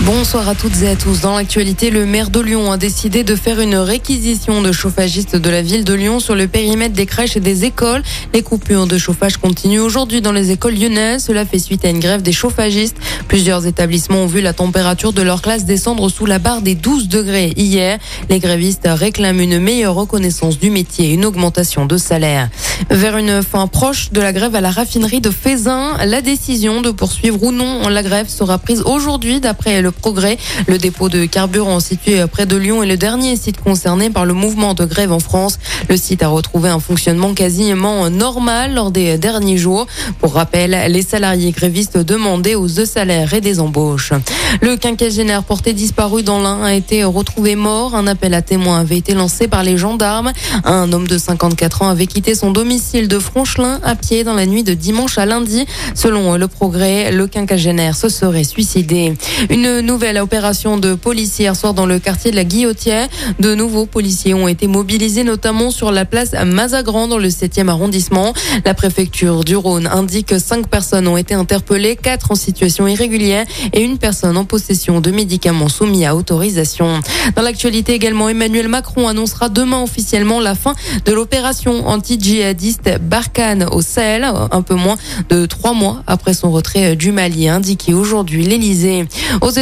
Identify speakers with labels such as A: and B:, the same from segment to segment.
A: Bonsoir à toutes et à tous. Dans l'actualité, le maire de Lyon a décidé de faire une réquisition de chauffagistes de la ville de Lyon sur le périmètre des crèches et des écoles. Les coupures de chauffage continuent aujourd'hui dans les écoles lyonnaises. Cela fait suite à une grève des chauffagistes. Plusieurs établissements ont vu la température de leur classe descendre sous la barre des 12 degrés hier. Les grévistes réclament une meilleure reconnaissance du métier et une augmentation de salaire. Vers une fin proche de la grève à la raffinerie de Fézin, la décision de poursuivre ou non la grève sera prise aujourd'hui d'après progrès. Le dépôt de carburant situé près de Lyon est le dernier site concerné par le mouvement de grève en France. Le site a retrouvé un fonctionnement quasiment normal lors des derniers jours. Pour rappel, les salariés grévistes demandaient aux deux salaires et des embauches. Le quinquagénaire porté disparu dans l'Ain a été retrouvé mort. Un appel à témoins avait été lancé par les gendarmes. Un homme de 54 ans avait quitté son domicile de Franchelin à pied dans la nuit de dimanche à lundi. Selon le progrès, le quinquagénaire se serait suicidé. Une nouvelle opération de police hier soir dans le quartier de la Guillotière. De nouveaux policiers ont été mobilisés notamment sur la place Mazagran dans le 7e arrondissement. La préfecture du Rhône indique que cinq personnes ont été interpellées, quatre en situation irrégulière et une personne en possession de médicaments soumis à autorisation. Dans l'actualité également, Emmanuel Macron annoncera demain officiellement la fin de l'opération anti-djihadiste Barkhane au Sahel, un peu moins de trois mois après son retrait du Mali, indiqué aujourd'hui l'Elysée.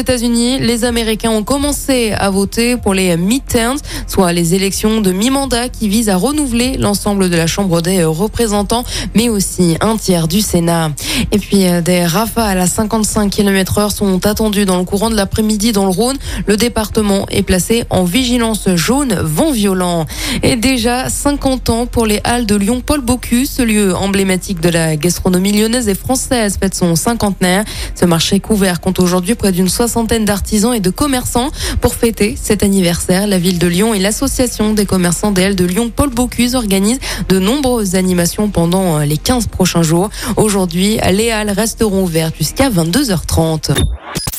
A: États-Unis, les Américains ont commencé à voter pour les midterms, soit les élections de mi-mandat qui visent à renouveler l'ensemble de la Chambre des représentants, mais aussi un tiers du Sénat. Et puis euh, des rafales à 55 km heure sont attendues dans le courant de l'après-midi dans le Rhône. Le département est placé en vigilance jaune vent violent. Et déjà 50 ans pour les Halles de Lyon Paul Bocuse, ce lieu emblématique de la gastronomie lyonnaise et française fête son cinquantenaire. Ce marché couvert compte aujourd'hui près d'une soixantaine d'artisans et de commerçants. Pour fêter cet anniversaire, la ville de Lyon et l'association des commerçants des Halles de Lyon Paul Bocuse organisent de nombreuses animations pendant les 15 prochains jours. Aujourd'hui, les Halles resteront ouvertes jusqu'à 22h30.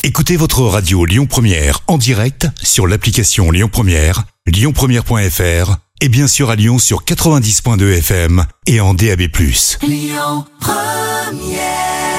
B: Écoutez votre radio Lyon Première en direct sur l'application Lyon Première, lyonpremière.fr et bien sûr à Lyon sur 90.2 FM et en DAB+.
C: Lyon Première